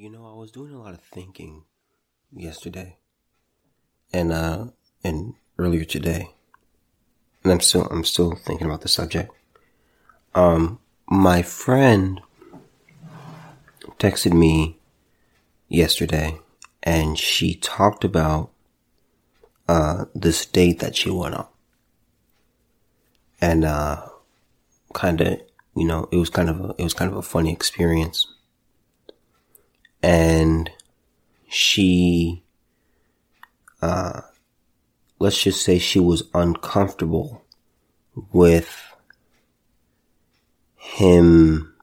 You know, I was doing a lot of thinking yesterday and uh and earlier today. And I'm still I'm still thinking about the subject. Um my friend texted me yesterday and she talked about uh this date that she went on. And uh kind of, you know, it was kind of a it was kind of a funny experience and she, uh, let's just say she was uncomfortable with him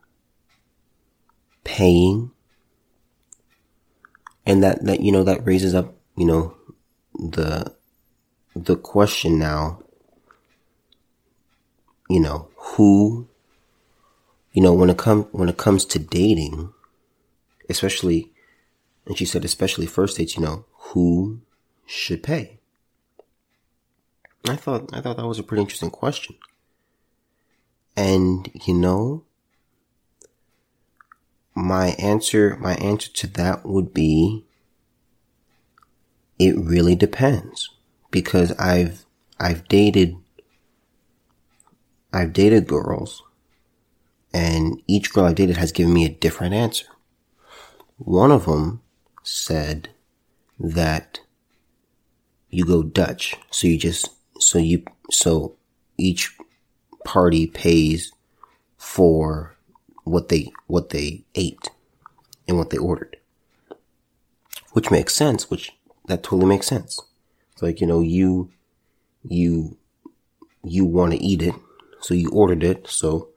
paying. And that, that, you know, that raises up, you know, the, the question now, you know, who, you know, when it comes, when it comes to dating, especially, and she said, especially first dates, you know, who should pay? I thought, I thought that was a pretty interesting question. And, you know, my answer, my answer to that would be, it really depends because I've, I've dated, I've dated girls and each girl I've dated has given me a different answer. One of them said that you go Dutch. So you just, so you, so each party pays for what they, what they ate and what they ordered. Which makes sense, which, that totally makes sense. It's like, you know, you, you, you want to eat it. So you ordered it. So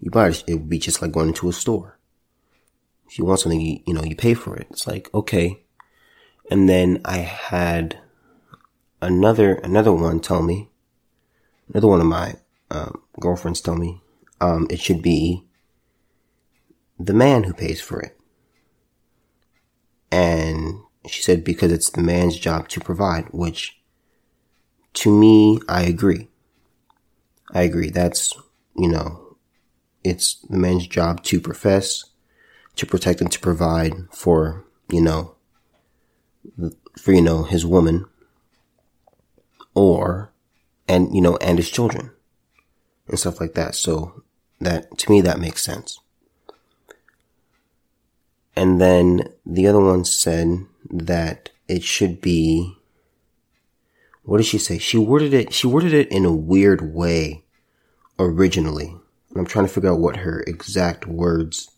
you buy it. It would be just like going into a store. If you want something, you, you know, you pay for it. It's like, okay. And then I had another, another one tell me, another one of my, um, girlfriends tell me, um, it should be the man who pays for it. And she said because it's the man's job to provide, which to me, I agree. I agree. That's, you know, it's the man's job to profess, to protect and to provide for, you know, for, you know, his woman or, and, you know, and his children and stuff like that. So that, to me, that makes sense. And then the other one said that it should be, what did she say? She worded it, she worded it in a weird way originally. And I'm trying to figure out what her exact words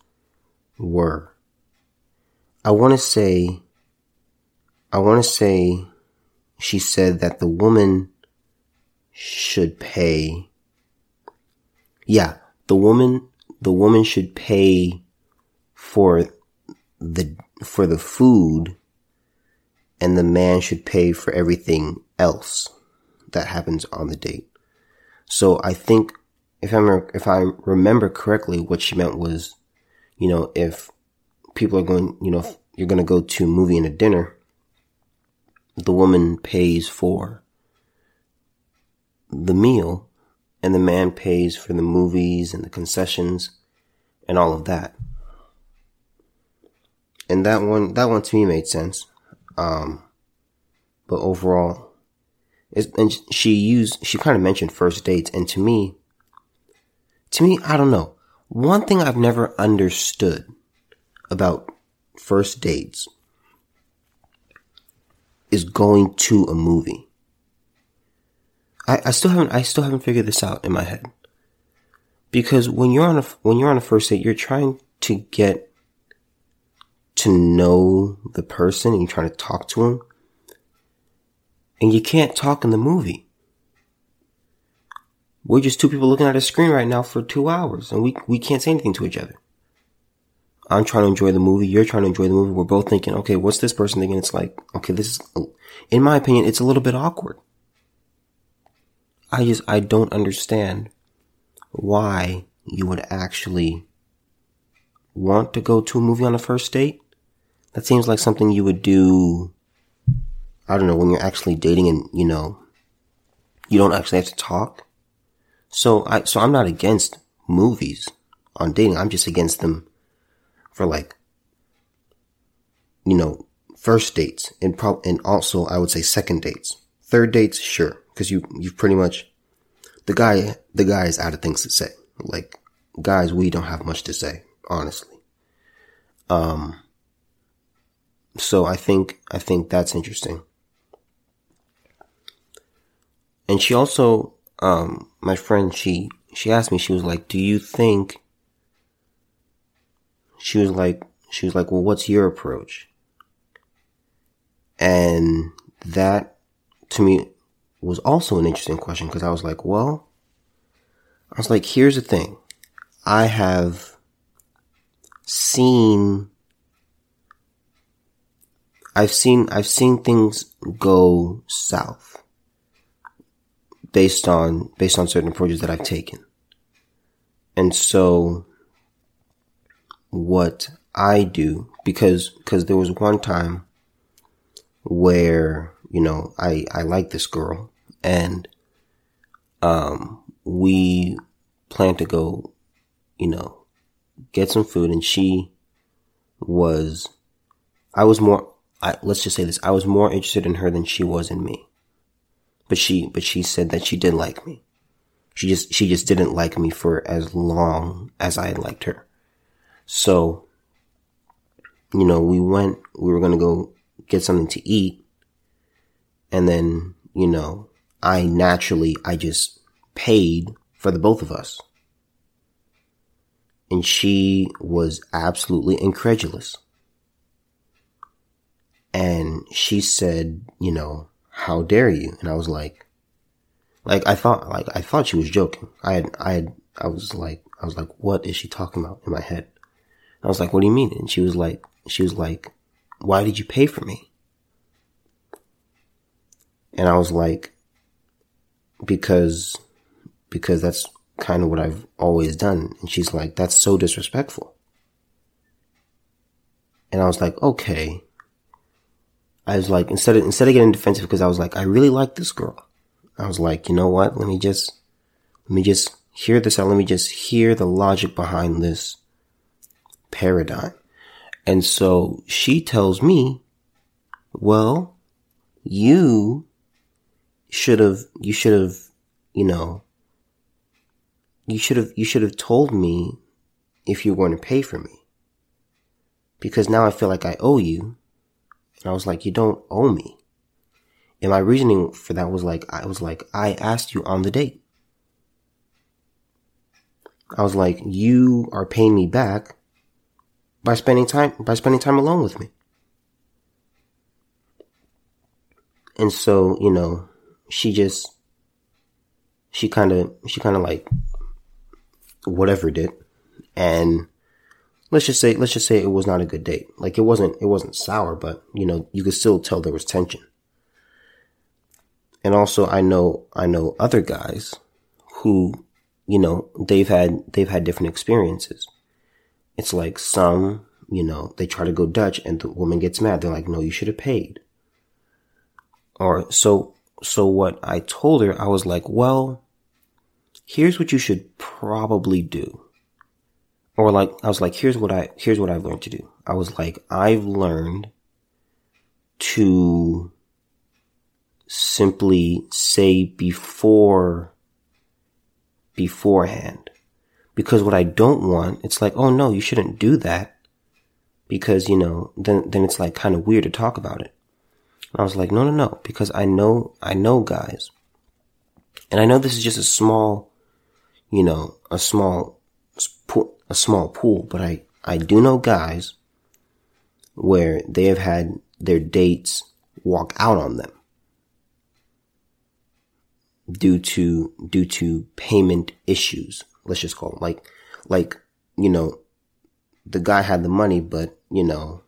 were. I want to say, I want to say she said that the woman should pay. Yeah, the woman, the woman should pay for the, for the food and the man should pay for everything else that happens on the date. So I think if I remember, if I remember correctly, what she meant was you know, if people are going, you know, if you're going to go to a movie and a dinner, the woman pays for the meal and the man pays for the movies and the concessions and all of that. And that one, that one to me made sense. Um, but overall, it's and she used, she kind of mentioned first dates and to me, to me, I don't know. One thing I've never understood about first dates is going to a movie. I, I still haven't, I still haven't figured this out in my head. Because when you're on a, when you're on a first date, you're trying to get to know the person and you're trying to talk to him. And you can't talk in the movie. We're just two people looking at a screen right now for two hours and we, we can't say anything to each other. I'm trying to enjoy the movie. You're trying to enjoy the movie. We're both thinking, okay, what's this person thinking? It's like, okay, this is, in my opinion, it's a little bit awkward. I just, I don't understand why you would actually want to go to a movie on a first date. That seems like something you would do, I don't know, when you're actually dating and, you know, you don't actually have to talk. So I, so I'm not against movies on dating. I'm just against them for like you know, first dates and pro- and also I would say second dates. Third dates, sure, because you you've pretty much the guy the guy is out of things to say. Like guys, we don't have much to say, honestly. Um. So I think I think that's interesting. And she also, um, my friend, she she asked me, she was like, "Do you think?" She was like, she was like, "Well, what's your approach?" And that to me was also an interesting question because I was like, well, I was like, here's the thing. I have seen, I've seen, I've seen things go south based on, based on certain approaches that I've taken. And so what I do, because, because there was one time where, you know, I, I like this girl and, um, we plan to go, you know, get some food and she was, I was more, I, let's just say this, I was more interested in her than she was in me. But she, but she said that she did like me. She just, she just didn't like me for as long as I had liked her. So, you know, we went, we were going to go get something to eat. And then, you know, I naturally, I just paid for the both of us. And she was absolutely incredulous. And she said, you know, how dare you? And I was like, like, I thought, like, I thought she was joking. I had, I had, I was like, I was like, what is she talking about in my head? I was like, what do you mean? And she was like, she was like, why did you pay for me? And I was like, because, because that's kind of what I've always done. And she's like, that's so disrespectful. And I was like, okay. I was like, instead of, instead of getting defensive, because I was like, I really like this girl. I was like, you know what? Let me just, let me just hear this out. Let me just hear the logic behind this paradigm. And so she tells me, well, you should have, you should have, you know, you should have, you should have told me if you were going to pay for me. Because now I feel like I owe you. And I was like, you don't owe me. And my reasoning for that was like, I was like, I asked you on the date. I was like, you are paying me back by spending time by spending time alone with me. And so, you know, she just she kind of she kind of like whatever did and let's just say let's just say it was not a good date like it wasn't it wasn't sour but you know you could still tell there was tension and also i know i know other guys who you know they've had they've had different experiences it's like some, you know, they try to go Dutch and the woman gets mad. They're like, no, you should have paid. Or so, so what I told her, I was like, well, here's what you should probably do. Or like, I was like, here's what I, here's what I've learned to do. I was like, I've learned to simply say before, beforehand, because what I don't want, it's like, oh no, you shouldn't do that. Because, you know, then, then it's like kind of weird to talk about it. And I was like, no, no, no, because I know, I know guys. And I know this is just a small, you know, a small, a small pool, but I, I do know guys where they have had their dates walk out on them due to, due to payment issues let's just call like, like, you know, the guy had the money, but, you know,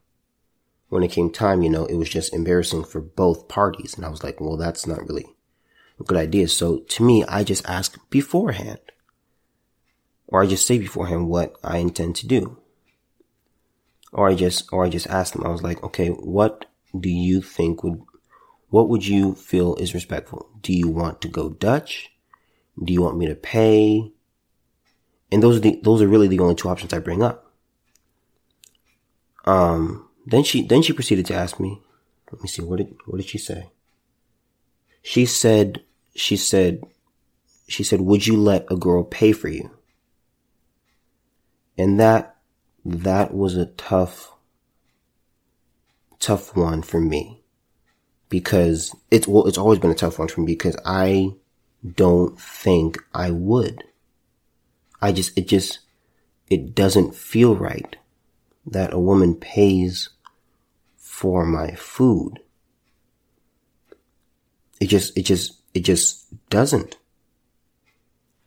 when it came time, you know, it was just embarrassing for both parties. And I was like, well, that's not really a good idea. So to me, I just ask beforehand or I just say beforehand what I intend to do. Or I just, or I just ask them, I was like, okay, what do you think would, what would you feel is respectful? Do you want to go Dutch? Do you want me to pay? And those are the, those are really the only two options I bring up. Um, then she then she proceeded to ask me. Let me see. What did what did she say? She said she said she said, "Would you let a girl pay for you?" And that that was a tough tough one for me because it's well it's always been a tough one for me because I don't think I would. I just it just it doesn't feel right that a woman pays for my food. It just, it just, it just doesn't.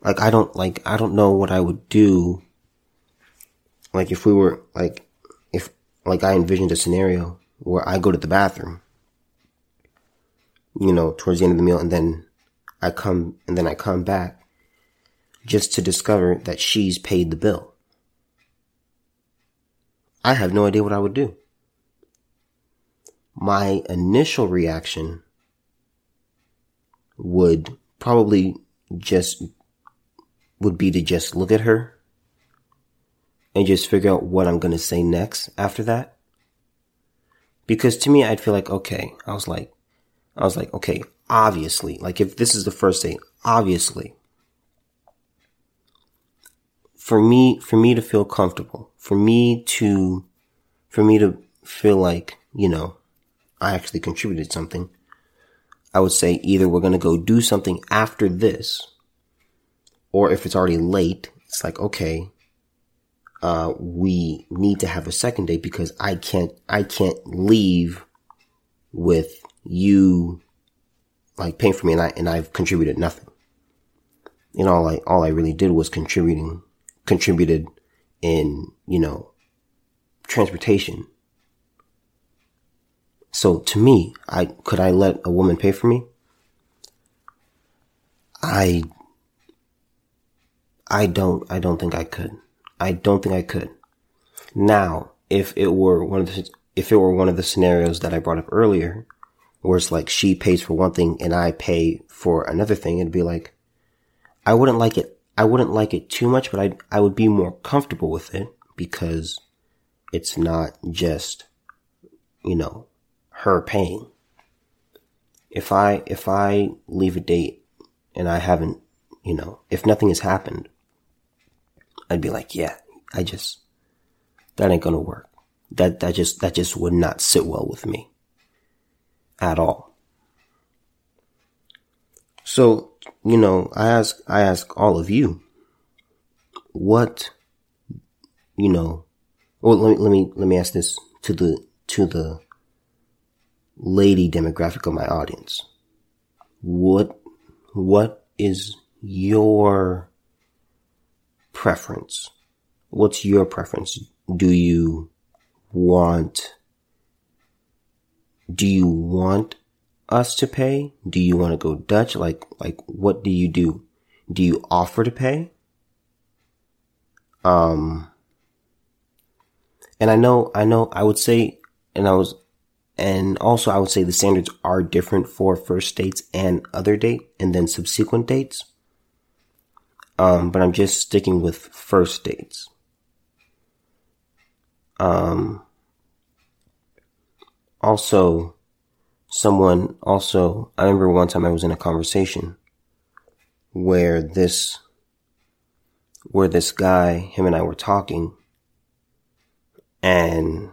Like, I don't, like, I don't know what I would do. Like, if we were, like, if, like, I envisioned a scenario where I go to the bathroom, you know, towards the end of the meal and then I come, and then I come back just to discover that she's paid the bill. I have no idea what I would do. My initial reaction would probably just would be to just look at her and just figure out what I'm going to say next after that. Because to me, I'd feel like, okay, I was like, I was like, okay, obviously, like if this is the first date, obviously, for me, for me to feel comfortable, for me to, for me to feel like, you know, I actually contributed something, I would say either we're going to go do something after this, or if it's already late, it's like, okay, uh, we need to have a second date because I can't, I can't leave with you like paying for me and I, and I've contributed nothing. And all I, all I really did was contributing, contributed in, you know, transportation. So to me, I, could I let a woman pay for me? I, I don't, I don't think I could. I don't think I could. Now, if it were one of the, if it were one of the scenarios that I brought up earlier, where it's like she pays for one thing and I pay for another thing, it'd be like, I wouldn't like it. I wouldn't like it too much, but I, I would be more comfortable with it because it's not just, you know, her paying. If I, if I leave a date and I haven't, you know, if nothing has happened, I'd be like, yeah, I just, that ain't gonna work. That, that just, that just would not sit well with me at all. So, you know, I ask, I ask all of you, what, you know, well, let me, let me, let me ask this to the, to the lady demographic of my audience. What, what is your preference? What's your preference? Do you want do you want us to pay? Do you want to go Dutch? Like, like, what do you do? Do you offer to pay? Um, and I know, I know, I would say, and I was, and also I would say the standards are different for first dates and other date and then subsequent dates. Um, but I'm just sticking with first dates. Um, also, someone also, I remember one time I was in a conversation where this, where this guy, him and I were talking and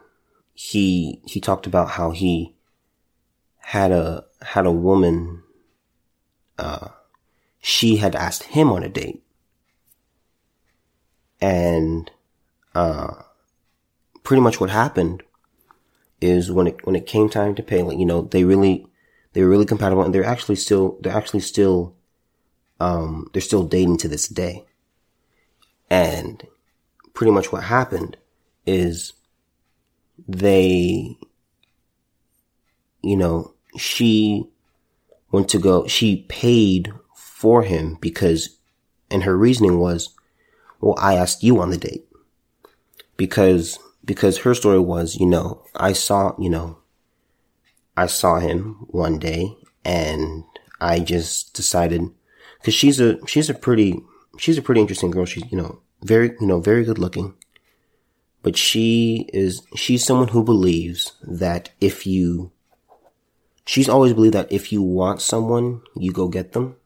he, he talked about how he had a, had a woman, uh, she had asked him on a date and, uh, pretty much what happened is when it when it came time to pay, like you know, they really they were really compatible, and they're actually still they're actually still um they're still dating to this day. And pretty much what happened is they you know, she went to go she paid for him because and her reasoning was, well, I asked you on the date. Because because her story was, you know, I saw, you know, I saw him one day and I just decided, cause she's a, she's a pretty, she's a pretty interesting girl. She's, you know, very, you know, very good looking, But she is, she's someone who believes that if you, she's always believed that if you want someone, you go get them.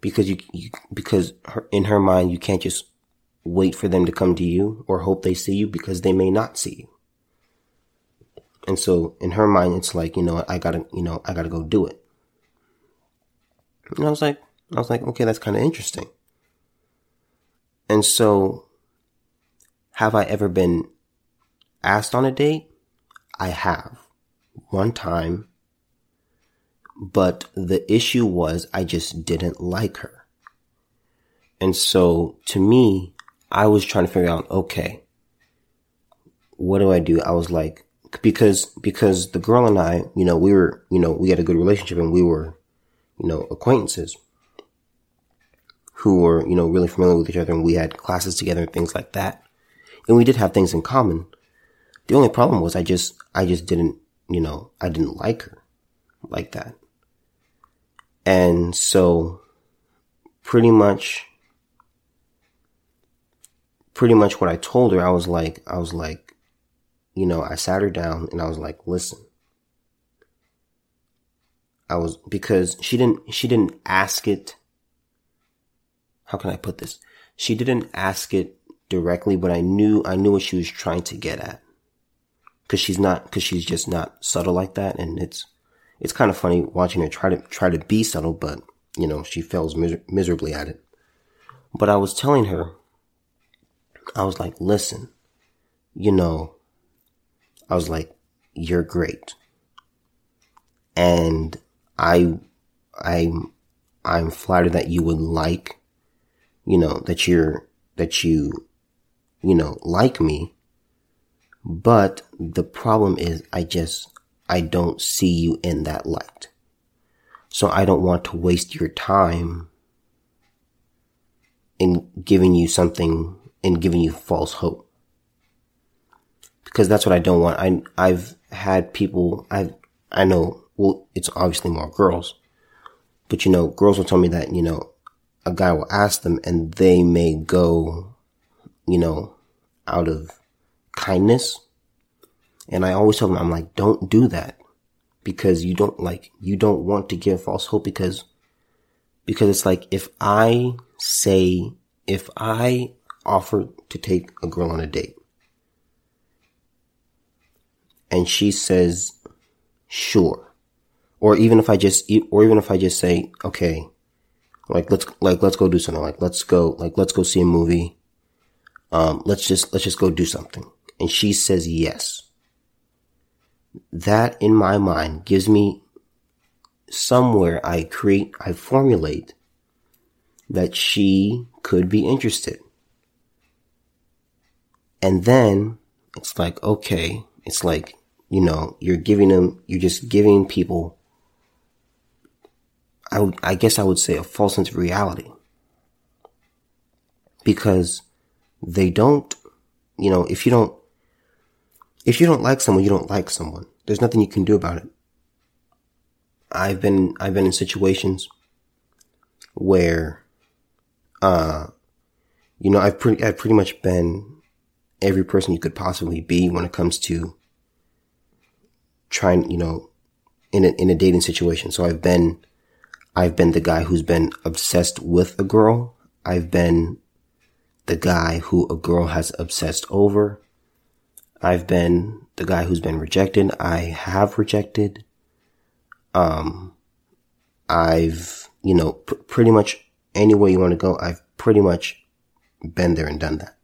Because you, you because her, in her mind, you can't just wait for them to come to you or hope they see you because they may not see you. And so in her mind, it's like, you know, I gotta, you know, I gotta go do it. And I was like, I was like, okay, that's kind of interesting. And so have I ever been asked on a date? I have one time, but the issue was I just didn't like her. And so to me, I was trying to figure out, okay, what do I do? I was like, because, because the girl and I, you know, we were, you know, we had a good relationship and we were, you know, acquaintances who were, you know, really familiar with each other and we had classes together and things like that. And we did have things in common. The only problem was I just, I just didn't, you know, I didn't like her like that. And so pretty much pretty much what I told her, I was like, I was like, you know, I sat her down and I was like, listen. I was, because she didn't, she didn't ask it. How can I put this? She didn't ask it directly, but I knew, I knew what she was trying to get at. Cause she's not, cause she's just not subtle like that. And it's, it's kind of funny watching her try to, try to be subtle, but, you know, she fails miser- miserably at it. But I was telling her, I was like, listen, you know, I was like, you're great. And I, I'm, I'm flattered that you would like, you know, that you're, that you, you know, like me. But the problem is I just, I don't see you in that light. So I don't want to waste your time in giving you something and giving you false hope. Because that's what I don't want. I, I've had people, I, I know, well, it's obviously more girls, but you know, girls will tell me that, you know, a guy will ask them and they may go, you know, out of kindness. And I always tell them, I'm like, don't do that because you don't like, you don't want to give false hope because, because it's like, if I say, if I offer to take a girl on a date. And she says, sure. Or even if I just, or even if I just say, okay, like let's, like let's go do something. Like let's go, like let's go see a movie. Um, let's just, let's just go do something. And she says yes. That in my mind gives me somewhere I create, I formulate that she could be interested. And then it's like, okay, it's like, you know, you're giving them, you're just giving people, I, I guess I would say a false sense of reality. Because they don't, you know, if you don't, if you don't like someone, you don't like someone. There's nothing you can do about it. I've been, I've been in situations where, uh, you know, I've pretty, I've pretty much been every person you could possibly be when it comes to trying, you know, in a, in a dating situation. So I've been, I've been the guy who's been obsessed with a girl. I've been the guy who a girl has obsessed over. I've been the guy who's been rejected. I have rejected. Um, I've, you know, pr- pretty much anywhere you want to go, I've pretty much been there and done that.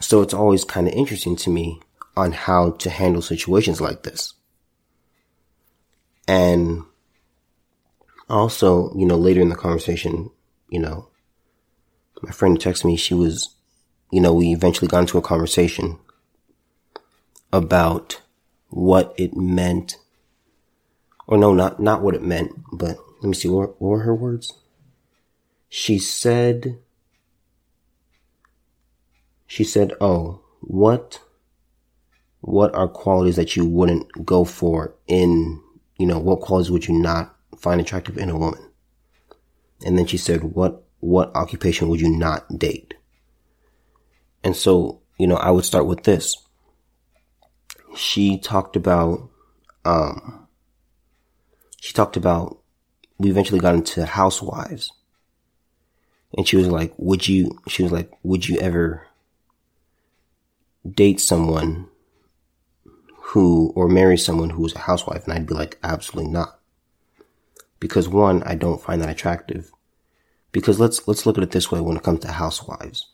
So it's always kind of interesting to me on how to handle situations like this. And also, you know, later in the conversation, you know, my friend texted me, she was, you know, we eventually got into a conversation about what it meant, or no, not, not what it meant, but let me see, what, what were her words? She said, she said, Oh, what, what are qualities that you wouldn't go for in, you know, what qualities would you not find attractive in a woman? And then she said, what, what occupation would you not date? And so, you know, I would start with this. She talked about, um, she talked about, we eventually got into housewives. And she was like, would you, she was like, would you ever date someone who, or marry someone who was a housewife? And I'd be like, absolutely not. Because one, I don't find that attractive. Because let's, let's look at it this way when it comes to housewives.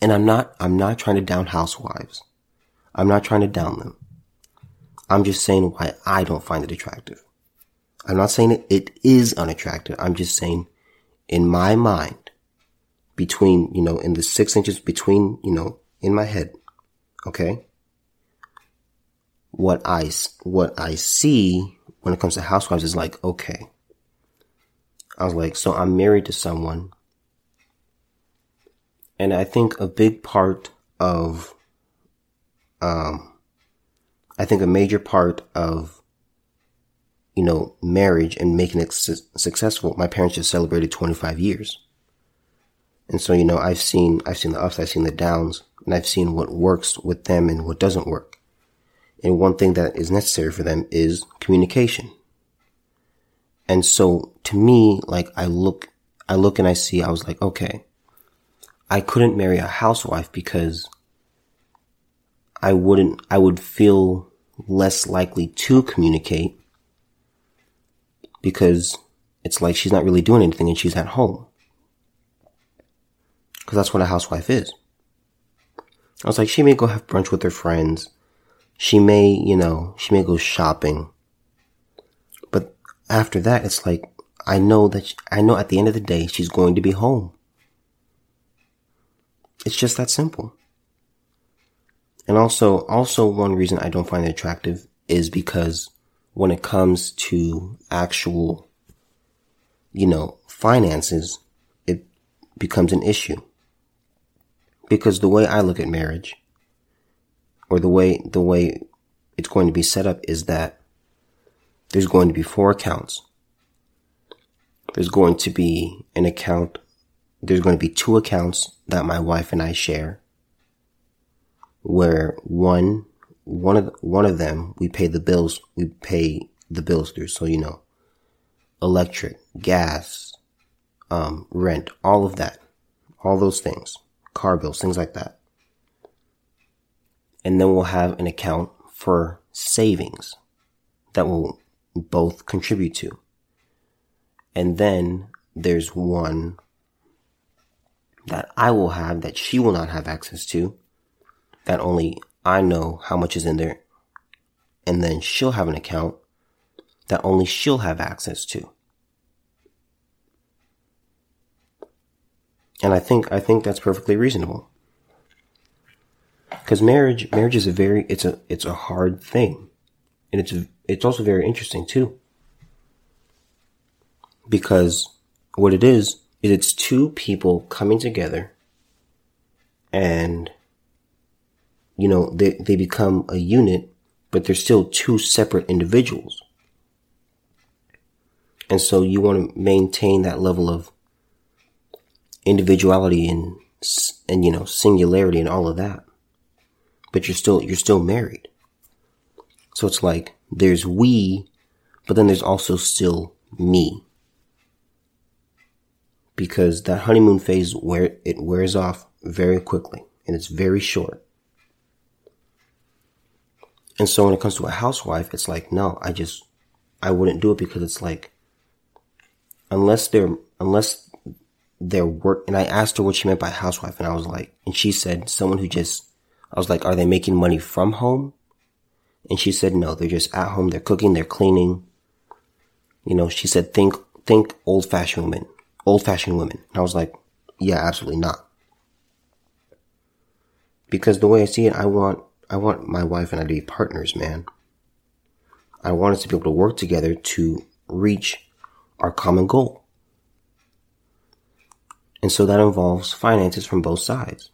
And I'm not, I'm not trying to down housewives. I'm not trying to down them. I'm just saying why I don't find it attractive. I'm not saying it, it is unattractive. I'm just saying in my mind, between, you know, in the six inches between, you know, in my head, okay? What I, what I see when it comes to housewives is like, okay. I was like, so I'm married to someone and I think a big part of, um, I think a major part of, you know, marriage and making it su- successful. My parents just celebrated 25 years. And so, you know, I've seen, I've seen the ups, I've seen the downs, and I've seen what works with them and what doesn't work. And one thing that is necessary for them is communication. And so to me, like I look, I look and I see, I was like, okay, I couldn't marry a housewife because I wouldn't, I would feel less likely to communicate because it's like she's not really doing anything and she's at home. Cause that's what a housewife is. I was like, she may go have brunch with her friends. She may, you know, she may go shopping. But after that, it's like, I know that, she, I know at the end of the day, she's going to be home. It's just that simple. And also, also one reason I don't find it attractive is because when it comes to actual, you know, finances, it becomes an issue. Because the way I look at marriage, or the way, the way it's going to be set up is that there's going to be four accounts. There's going to be an account there's going to be two accounts that my wife and I share where one one of one of them we pay the bills we pay the bills through so you know electric gas um, rent all of that all those things car bills things like that. And then we'll have an account for savings that we'll both contribute to. And then there's one that I will have that she will not have access to, that only I know how much is in there, and then she'll have an account that only she'll have access to. And I think, I think that's perfectly reasonable. Cause marriage, marriage is a very, it's a, it's a hard thing. And it's, it's also very interesting too. Because what it is, it's two people coming together and you know they, they become a unit but they're still two separate individuals. And so you want to maintain that level of individuality and and you know singularity and all of that. But you're still you're still married. So it's like there's we but then there's also still me because that honeymoon phase where it wears off very quickly and it's very short. And so when it comes to a housewife, it's like, no, I just, I wouldn't do it because it's like, unless they're, unless they're work, and I asked her what she meant by housewife and I was like, and she said someone who just, I was like, are they making money from home? And she said, no, they're just at home. They're cooking, they're cleaning. You know, she said, think, think old fashioned women old fashioned women. And I was like, yeah, absolutely not. Because the way I see it, I want, I want my wife and I to be partners, man. I want us to be able to work together to reach our common goal. And so that involves finances from both sides.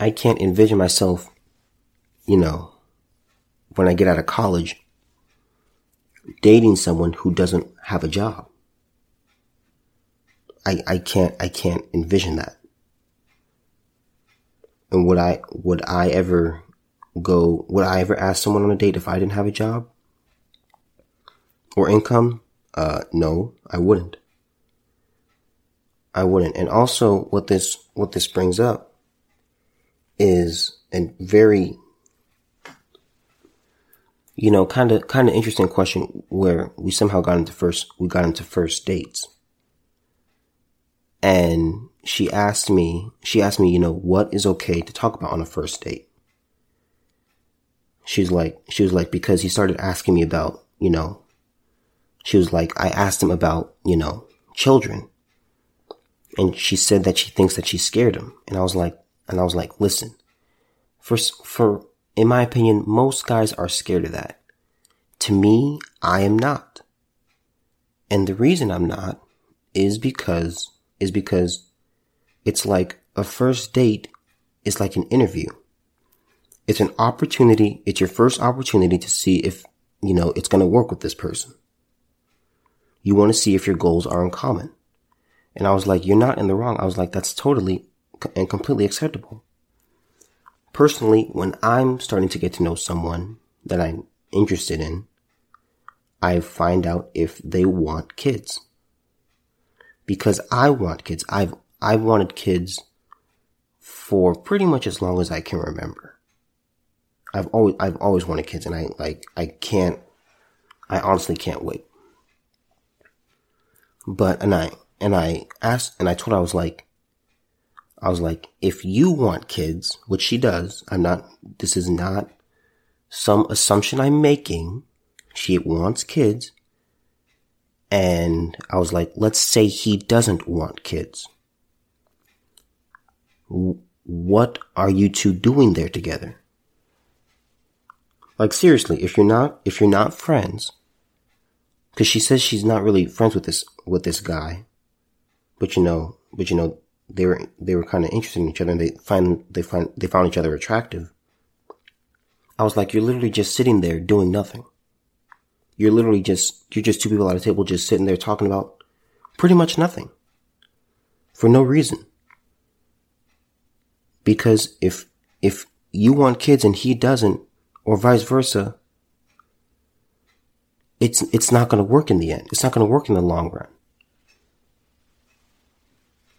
I can't envision myself, you know, when I get out of college, dating someone who doesn't have a job. I, I can't, I can't envision that. And would I, would I ever go, would I ever ask someone on a date if I didn't have a job? Or income? Uh, no, I wouldn't. I wouldn't. And also what this, what this brings up is a very, you know, kind of, kind of interesting question where we somehow got into first, we got into first dates. And she asked me, she asked me, you know, what is okay to talk about on a first date? She's like, she was like, because he started asking me about, you know, she was like, I asked him about, you know, children. And she said that she thinks that she scared him. And I was like, and I was like, listen, for, for, in my opinion, most guys are scared of that. To me, I am not. And the reason I'm not is because, is because it's like a first date is like an interview. It's an opportunity. It's your first opportunity to see if, you know, it's going to work with this person. You want to see if your goals are in common. And I was like, you're not in the wrong. I was like, that's totally and completely acceptable. Personally, when I'm starting to get to know someone that I'm interested in, I find out if they want kids. Because I want kids. I've I've wanted kids for pretty much as long as I can remember. I've always, I've always wanted kids and I, like, I can't, I honestly can't wait. But, and I, and I asked, and I told her, I was like, I was like, if you want kids, which she does, I'm not, this is not some assumption I'm making. She wants kids. And I was like, let's say he doesn't want kids what are you two doing there together? Like seriously, if you're not, if you're not friends, cause she says she's not really friends with this, with this guy, but you know, but you know, they were, they were kind of interested in each other and they find, they find, they found each other attractive. I was like, you're literally just sitting there doing nothing. You're literally just, you're just two people at a table just sitting there talking about pretty much nothing. For no reason. Because if, if you want kids and he doesn't, or vice versa, it's, it's not going to work in the end. It's not going to work in the long run.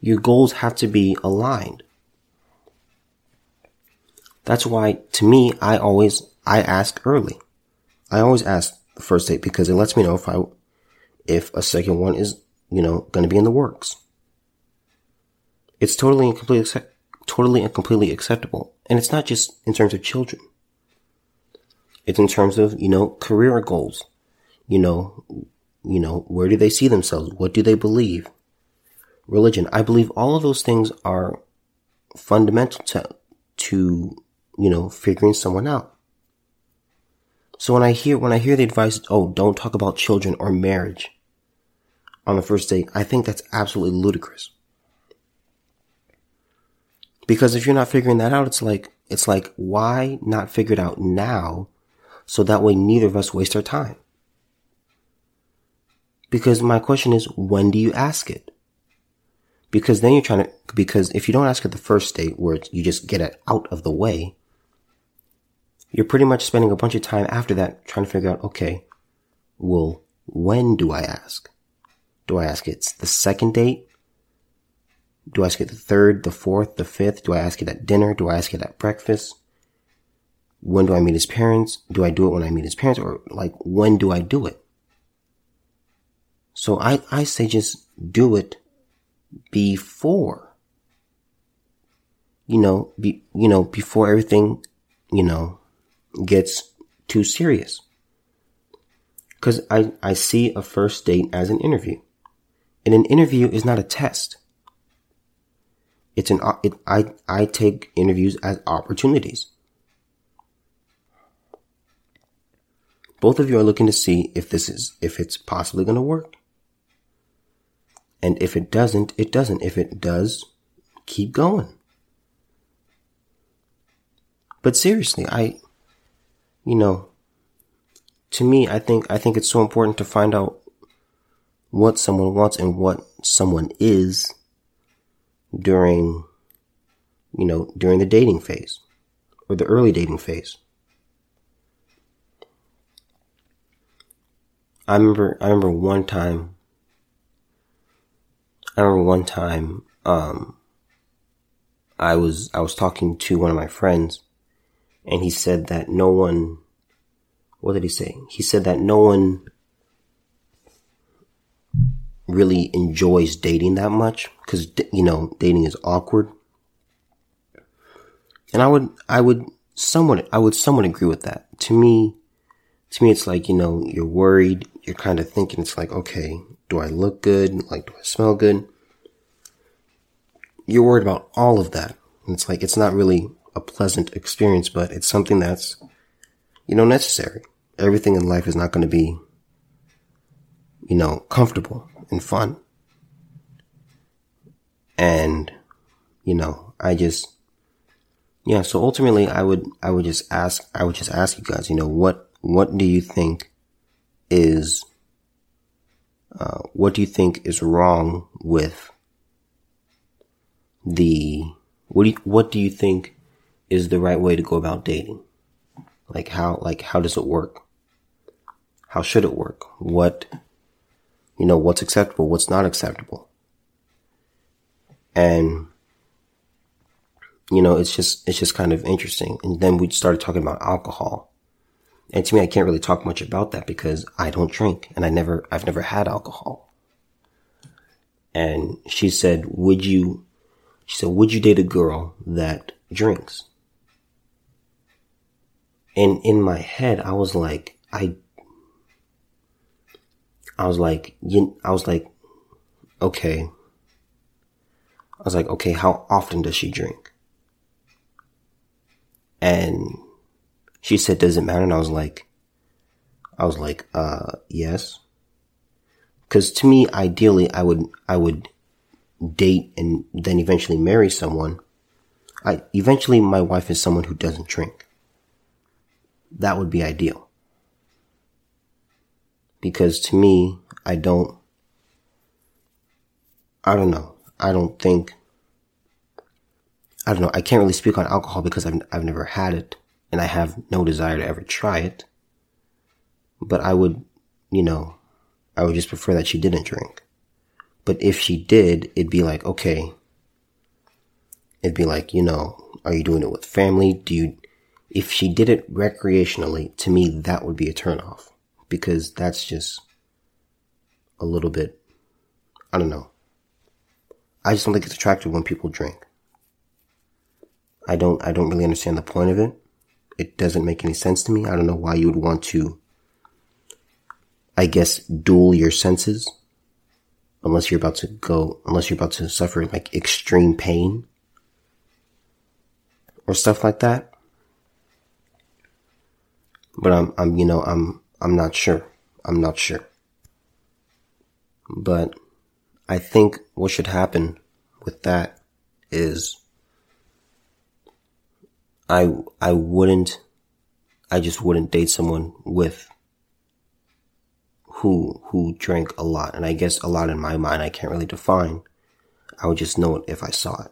Your goals have to be aligned. That's why, to me, I always, I ask early. I always ask the first date because it lets me know if I, if a second one is, you know, going to be in the works. It's totally and completely totally and completely acceptable. And it's not just in terms of children. It's in terms of, you know, career goals. You know, you know, where do they see themselves? What do they believe? Religion. I believe all of those things are fundamental to, to, you know, figuring someone out. So when I hear, when I hear the advice, oh, don't talk about children or marriage on the first date, I think that's absolutely ludicrous. Because if you're not figuring that out, it's like, it's like, why not figure it out now? So that way neither of us waste our time. Because my question is, when do you ask it? Because then you're trying to, because if you don't ask at the first date where you just get it out of the way, you're pretty much spending a bunch of time after that trying to figure out, okay, well, when do I ask? Do I ask it's the second date? Do I ask it the third, the fourth, the fifth? Do I ask it at dinner? Do I ask it at breakfast? When do I meet his parents? Do I do it when I meet his parents? Or like, when do I do it? So I, I say just do it before. You know, be, you know, before everything, you know, gets too serious. Cause I, I see a first date as an interview. And an interview is not a test. It's an, it, I, I take interviews as opportunities. Both of you are looking to see if this is, if it's possibly going to work. And if it doesn't, it doesn't. If it does, keep going. But seriously, I, you know, to me, I think, I think it's so important to find out what someone wants and what someone is during, you know, during the dating phase or the early dating phase. I remember, I remember one time, I remember one time, um, I was, I was talking to one of my friends and he said that no one, what did he say? He said that no one really enjoys dating that much because, you know, dating is awkward. And I would, I would somewhat, I would somewhat agree with that. To me, to me, it's like, you know, you're worried. You're kind of thinking, it's like, okay, do I look good? Like, do I smell good? You're worried about all of that. And it's like, it's not really a pleasant experience, but it's something that's, you know, necessary. Everything in life is not going to be, you know, comfortable and fun. And, you know, I just, yeah, so ultimately I would, I would just ask, I would just ask you guys, you know, what, what do you think is, uh, what do you think is wrong with the, what do you, what do you think is the right way to go about dating? Like how, like how does it work? How should it work? What, you know, what's acceptable, what's not acceptable. And, you know, it's just, it's just kind of interesting. And then we started talking about alcohol. And to me, I can't really talk much about that because I don't drink and I never, I've never had alcohol. And she said, would you, she said, would you date a girl that drinks? And in my head, I was like, I, I was like, you, I was like, okay. I was like, okay, how often does she drink? And she said, does it matter? And I was like, I was like, uh, yes. Cause to me, ideally, I would, I would date and then eventually marry someone. I, eventually my wife is someone who doesn't drink. That would be ideal. Because to me, I don't, I don't know. I don't think, I don't know. I can't really speak on alcohol because I've, I've never had it and I have no desire to ever try it. But I would, you know, I would just prefer that she didn't drink. But if she did, it'd be like, okay, it'd be like, you know, are you doing it with family? Do you, if she did it recreationally, to me, that would be a turnoff because that's just a little bit, I don't know. I just don't think it's attractive when people drink. I don't, I don't really understand the point of it. It doesn't make any sense to me. I don't know why you would want to, I guess, duel your senses unless you're about to go, unless you're about to suffer like extreme pain or stuff like that. But I'm, I'm, you know, I'm, I'm not sure. I'm not sure. But I think what should happen with that is I, I wouldn't, I just wouldn't date someone with who, who drank a lot. And I guess a lot in my mind, I can't really define. I would just know it if I saw it.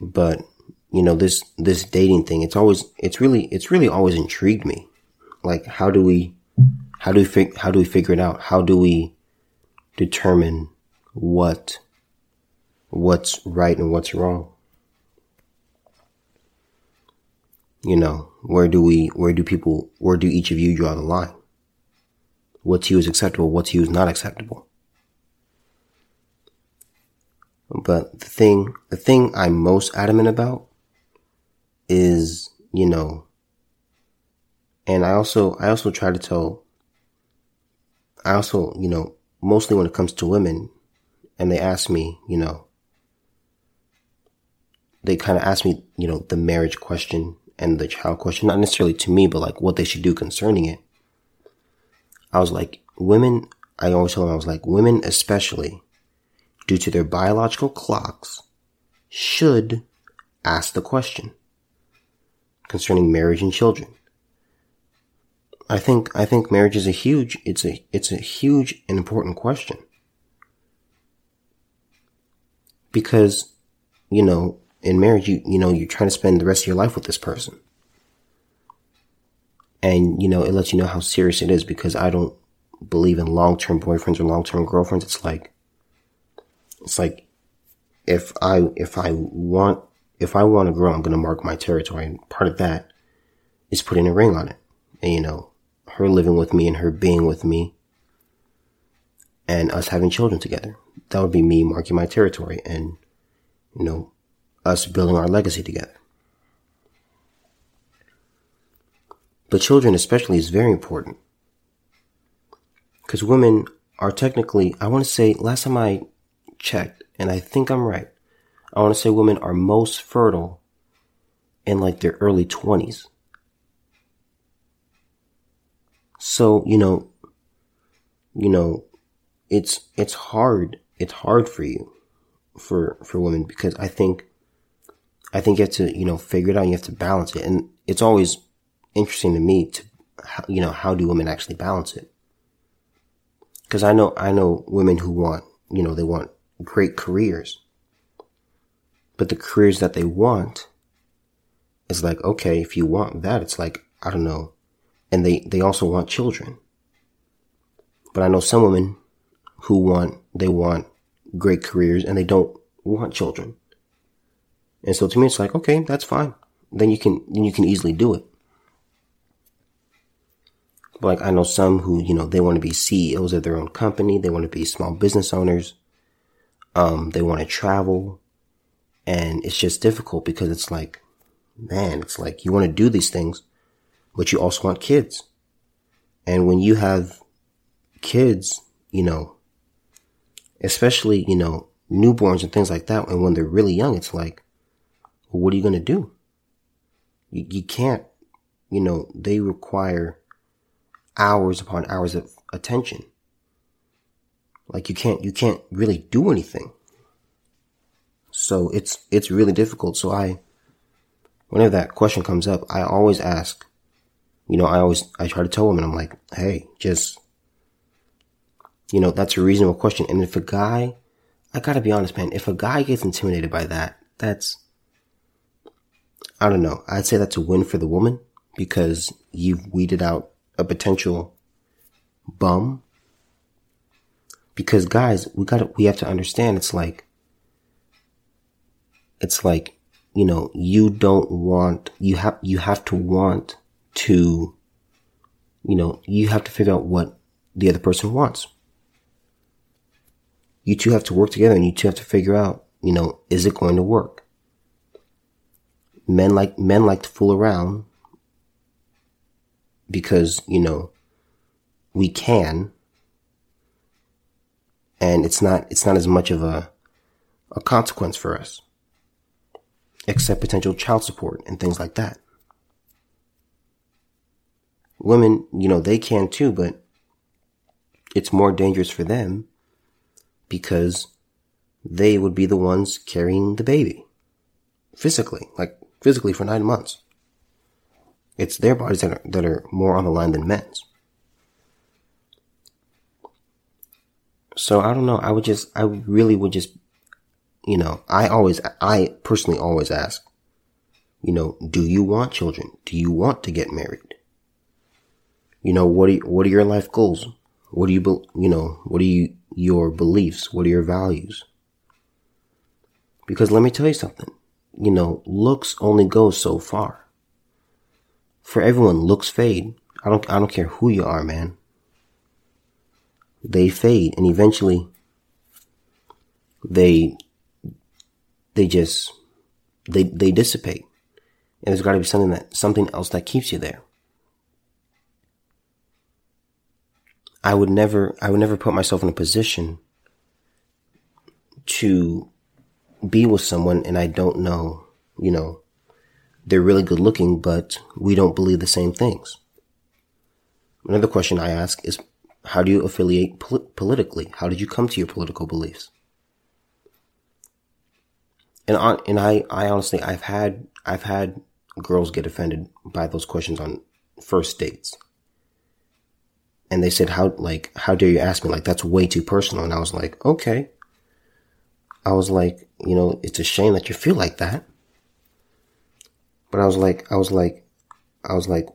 But you know, this, this dating thing, it's always, it's really, it's really always intrigued me. Like, how do we, how do we fig, how do we figure it out? How do we determine what, what's right and what's wrong? You know, where do we, where do people, where do each of you draw the line? What to you is acceptable, what to you is not acceptable. But the thing, the thing I'm most adamant about is, you know, and I also, I also try to tell, I also, you know, mostly when it comes to women and they ask me, you know, they kind of asked me, you know, the marriage question and the child question, not necessarily to me, but like what they should do concerning it. I was like, women, I always tell them, I was like, women especially, due to their biological clocks, should ask the question concerning marriage and children. I think I think marriage is a huge it's a it's a huge and important question. Because, you know, in marriage you you know, you're trying to spend the rest of your life with this person. And, you know, it lets you know how serious it is because I don't believe in long term boyfriends or long term girlfriends. It's like it's like if I if I want if I want to grow, I'm gonna mark my territory and part of that is putting a ring on it. And you know, her living with me and her being with me and us having children together. That would be me marking my territory and, you know, us building our legacy together. But children especially is very important. Because women are technically, I want to say, last time I checked, and I think I'm right, I want to say women are most fertile in like their early 20s. So, you know, you know, it's, it's hard. It's hard for you, for, for women because I think, I think you have to, you know, figure it out. You have to balance it. And it's always interesting to me to, you know, how do women actually balance it? Cause I know, I know women who want, you know, they want great careers, but the careers that they want is like, okay, if you want that, it's like, I don't know, and they, they also want children. But I know some women who want, they want great careers and they don't want children. And so to me, it's like, okay, that's fine. Then you can, then you can easily do it. But like I know some who, you know, they want to be CEOs of their own company. They want to be small business owners. Um, they want to travel and it's just difficult because it's like, man, it's like you want to do these things, but you also want kids. And when you have kids, you know, especially, you know, newborns and things like that, and when they're really young, it's like, what are you going to do? You, you can't, you know, they require hours upon hours of attention. Like you can't, you can't really do anything. So it's, it's really difficult. So I, whenever that question comes up, I always ask, you know, I always, I try to tell women, I'm like, hey, just, you know, that's a reasonable question. And if a guy, I gotta be honest, man, if a guy gets intimidated by that, that's, I don't know. I'd say that's a win for the woman because you've weeded out a potential bum. Because guys, we gotta, we have to understand it's like, it's like, you know, you don't want, you have, you have to want to, you know, you have to figure out what the other person wants. You two have to work together and you two have to figure out, you know, is it going to work? Men like, men like to fool around because, you know, we can. And it's not, it's not as much of a, a consequence for us except potential child support and things like that. Women, you know, they can too, but it's more dangerous for them because they would be the ones carrying the baby physically, like physically for nine months. It's their bodies that are, that are more on the line than men's. So I don't know. I would just, I really would just, you know, I always, I personally always ask, you know, do you want children? Do you want to get married? You know, what are, what are your life goals? What do you, you know, what are you, your beliefs? What are your values? Because let me tell you something. You know, looks only go so far. For everyone, looks fade. I don't, I don't care who you are, man. They fade and eventually they, they just, they, they dissipate. And there's gotta be something that, something else that keeps you there. I would never, I would never put myself in a position to be with someone and I don't know, you know, they're really good looking, but we don't believe the same things. Another question I ask is, how do you affiliate pol- politically? How did you come to your political beliefs? And on, and I, I honestly, I've had, I've had girls get offended by those questions on first dates. and they said, how, like, how dare you ask me? Like, that's way too personal. And I was like, okay. I was like, you know, it's a shame that you feel like that. But I was like, I was like, I was like,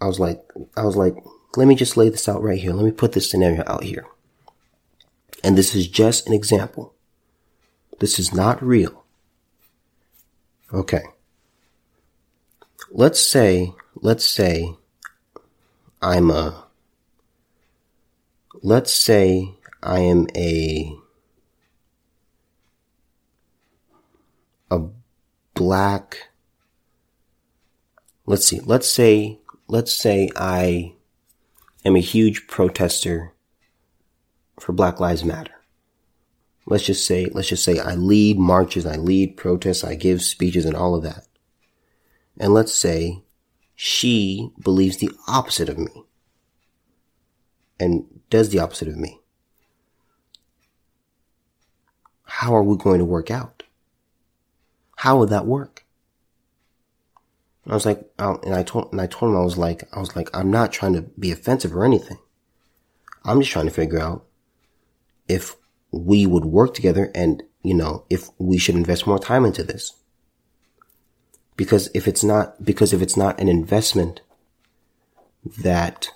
I was like, I was like, let me just lay this out right here. Let me put this scenario out here. And this is just an example. This is not real. Okay. Let's say, let's say I'm a, let's say I am a, black, let's see, let's say, let's say I am a huge protester for Black Lives Matter. Let's just say, let's just say I lead marches, I lead protests, I give speeches and all of that. And let's say she believes the opposite of me and does the opposite of me. How are we going to work out? How would that work? I was like, and I told, and I told him, I was like, I was like, I'm not trying to be offensive or anything. I'm just trying to figure out if we would work together and, you know, if we should invest more time into this. Because if it's not, because if it's not an investment that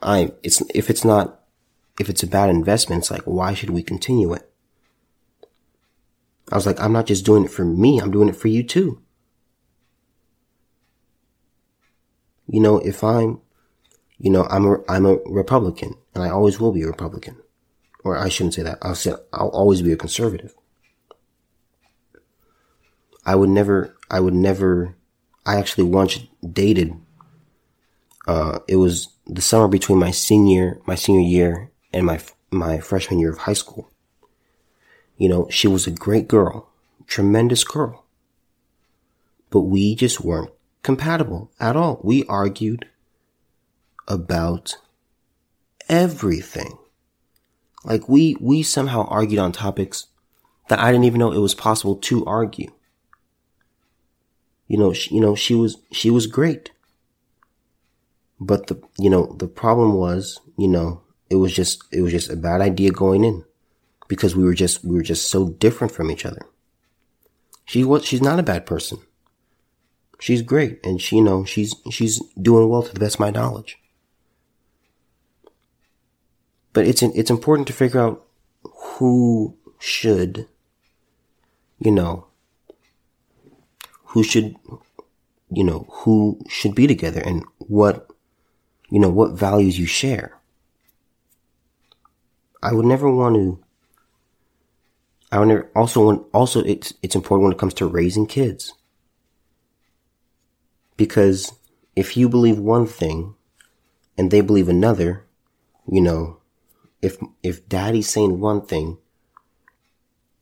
I, it's, if it's not, if it's a bad investment, it's like, why should we continue it? I was like, I'm not just doing it for me, I'm doing it for you too. You know, if I'm, you know, I'm a, I'm a Republican and I always will be a Republican. Or I shouldn't say that. I'll say, I'll always be a conservative. I would never, I would never, I actually once dated, uh, it was the summer between my senior, my senior year and my, my freshman year of high school. You know, she was a great girl, tremendous girl. But we just weren't compatible at all. We argued about everything. Like we, we somehow argued on topics that I didn't even know it was possible to argue. You know, she, you know, she was, she was great. But the, you know, the problem was, you know, it was just, it was just a bad idea going in because we were just, we were just so different from each other. She was, she's not a bad person. She's great and she, you know, she's, she's doing well to the best of my knowledge. But it's, it's important to figure out who should, you know, who should, you know, who should be together and what, you know, what values you share. I would never want to, I would never, also also it's, it's important when it comes to raising kids. Because if you believe one thing and they believe another, you know, if, if daddy's saying one thing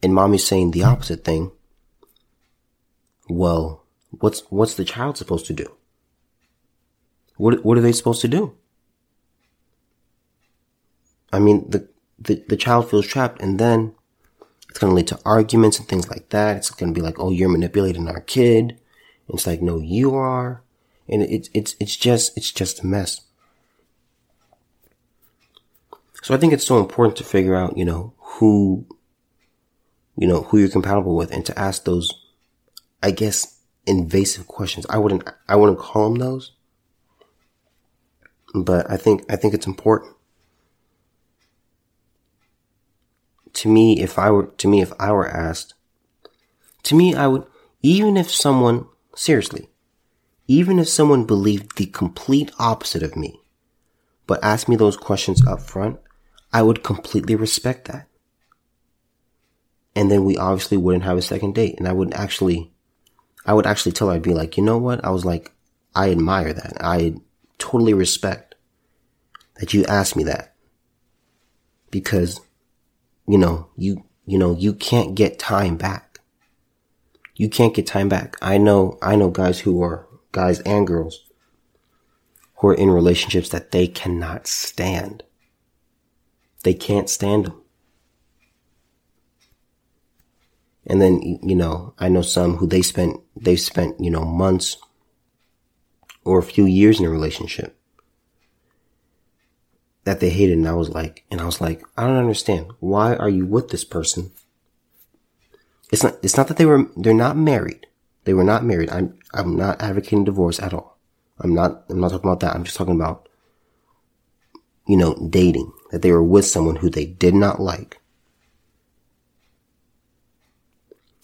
and mommy's saying the opposite thing, well, what's, what's the child supposed to do? What, what are they supposed to do? I mean, the, the, the child feels trapped and then it's going to lead to arguments and things like that. It's going to be like, oh, you're manipulating our kid. It's like, no, you are. And it's, it's, it's just, it's just a mess. So I think it's so important to figure out, you know, who, you know, who you're compatible with and to ask those, I guess, invasive questions. I wouldn't, I wouldn't call them those. But I think, I think it's important. To me, if I were, to me, if I were asked, to me, I would, even if someone Seriously. Even if someone believed the complete opposite of me, but asked me those questions up front, I would completely respect that. And then we obviously wouldn't have a second date. And I would actually, I would actually tell her, I'd be like, you know what? I was like, I admire that. I totally respect that you asked me that. Because, you know, you, you know, you can't get time back. You can't get time back. I know, I know guys who are guys and girls who are in relationships that they cannot stand. They can't stand them. And then, you know, I know some who they spent, they spent, you know, months or a few years in a relationship. That they hated. And I was like, and I was like, I don't understand. Why are you with this person? It's not, it's not that they were, they're not married. They were not married. I'm, I'm not advocating divorce at all. I'm not, I'm not talking about that. I'm just talking about, you know, dating, that they were with someone who they did not like.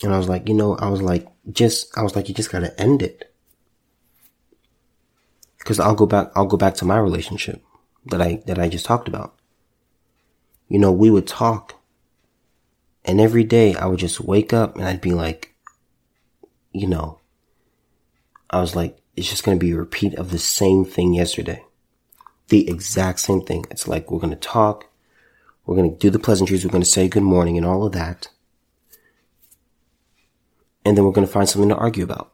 And I was like, you know, I was like, just, I was like, you just gotta end it. Cause I'll go back, I'll go back to my relationship that I, that I just talked about. You know, we would talk and every day I would just wake up and I'd be like, you know, I was like, it's just going to be a repeat of the same thing yesterday. The exact same thing. It's like we're going to talk. We're going to do the pleasantries. We're going to say good morning and all of that. And then we're going to find something to argue about.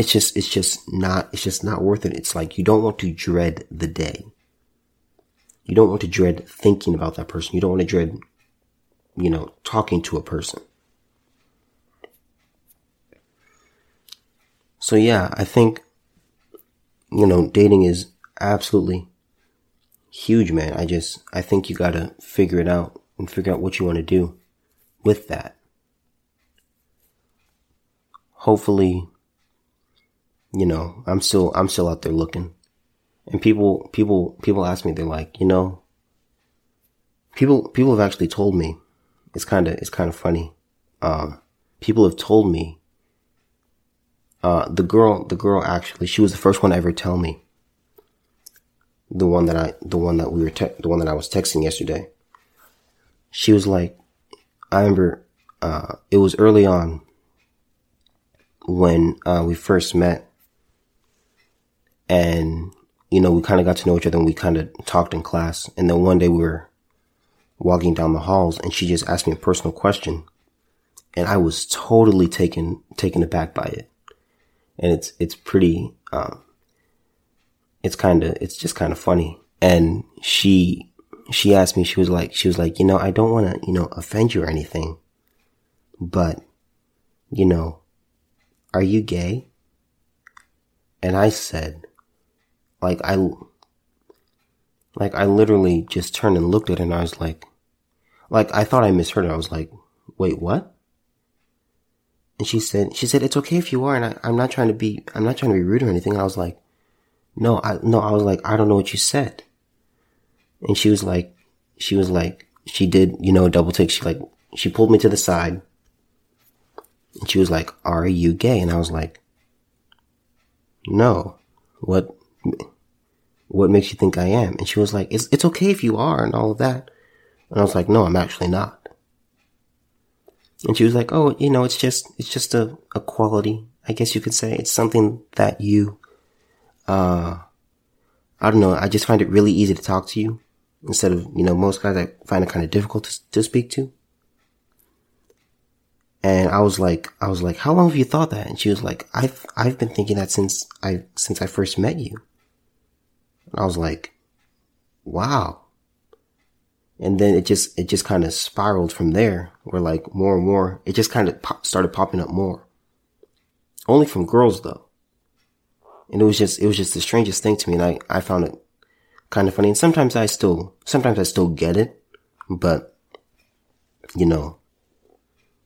It's just, it's just not, it's just not worth it. It's like you don't want to dread the day. You don't want to dread thinking about that person. You don't want to dread, you know, talking to a person. So yeah, I think, you know, dating is absolutely huge, man. I just, I think you gotta figure it out and figure out what you want to do with that. Hopefully, you know, I'm still, I'm still out there looking. And people, people, people ask me, they're like, you know, people, people have actually told me, it's kind of, it's kind of funny. Um, people have told me uh, the girl, the girl actually, she was the first one to ever tell me. The one that I, the one that we were, te- the one that I was texting yesterday. She was like, I remember, uh, it was early on when, uh, we first met and, you know, we kind of got to know each other and we kind of talked in class. And then one day we were walking down the halls and she just asked me a personal question. And I was totally taken, taken aback by it and it's it's pretty um, it's kind of it's just kind of funny and she she asked me she was like she was like you know i don't want to you know offend you or anything but you know are you gay and i said like i like i literally just turned and looked at her and i was like like i thought i misheard her i was like wait what and she said, she said, it's okay if you are. And I, I'm not trying to be, I'm not trying to be rude or anything. I was like, no, I, no, I was like, I don't know what you said. And she was like, she was like, she did, you know, a double take. She like, she pulled me to the side and she was like, are you gay? And I was like, no, what, what makes you think I am? And she was like, it's, it's okay if you are and all of that. And I was like, no, I'm actually not. And she was like, oh, you know, it's just, it's just a, a quality. I guess you could say it's something that you, uh, I don't know. I just find it really easy to talk to you instead of, you know, most guys I find it kind of difficult to, to speak to. And I was like, I was like, how long have you thought that? And she was like, I've, I've been thinking that since I, since I first met you. I was like, wow. And then it just, it just kind of spiraled from there where like more and more, it just kind of pop, started popping up more. Only from girls though. And it was just, it was just the strangest thing to me. And I, I found it kind of funny. And sometimes I still, sometimes I still get it, but you know,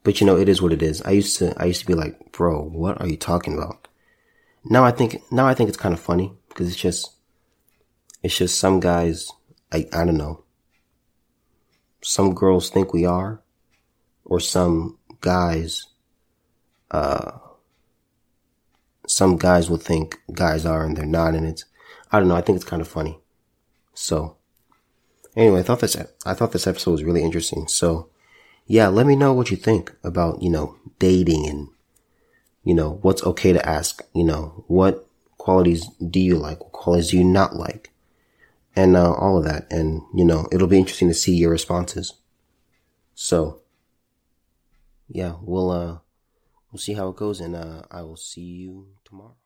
but you know, it is what it is. I used to, I used to be like, bro, what are you talking about? Now I think, now I think it's kind of funny because it's just, it's just some guys, I, I don't know some girls think we are, or some guys, uh, some guys will think guys are and they're not, and it's, I don't know, I think it's kind of funny. So, anyway, I thought this, I thought this episode was really interesting. So, yeah, let me know what you think about, you know, dating and, you know, what's okay to ask, you know, what qualities do you like? What qualities do you not like? And uh, all of that. And, you know, it'll be interesting to see your responses. So, yeah, we'll, uh, we'll see how it goes and, uh, I will see you tomorrow.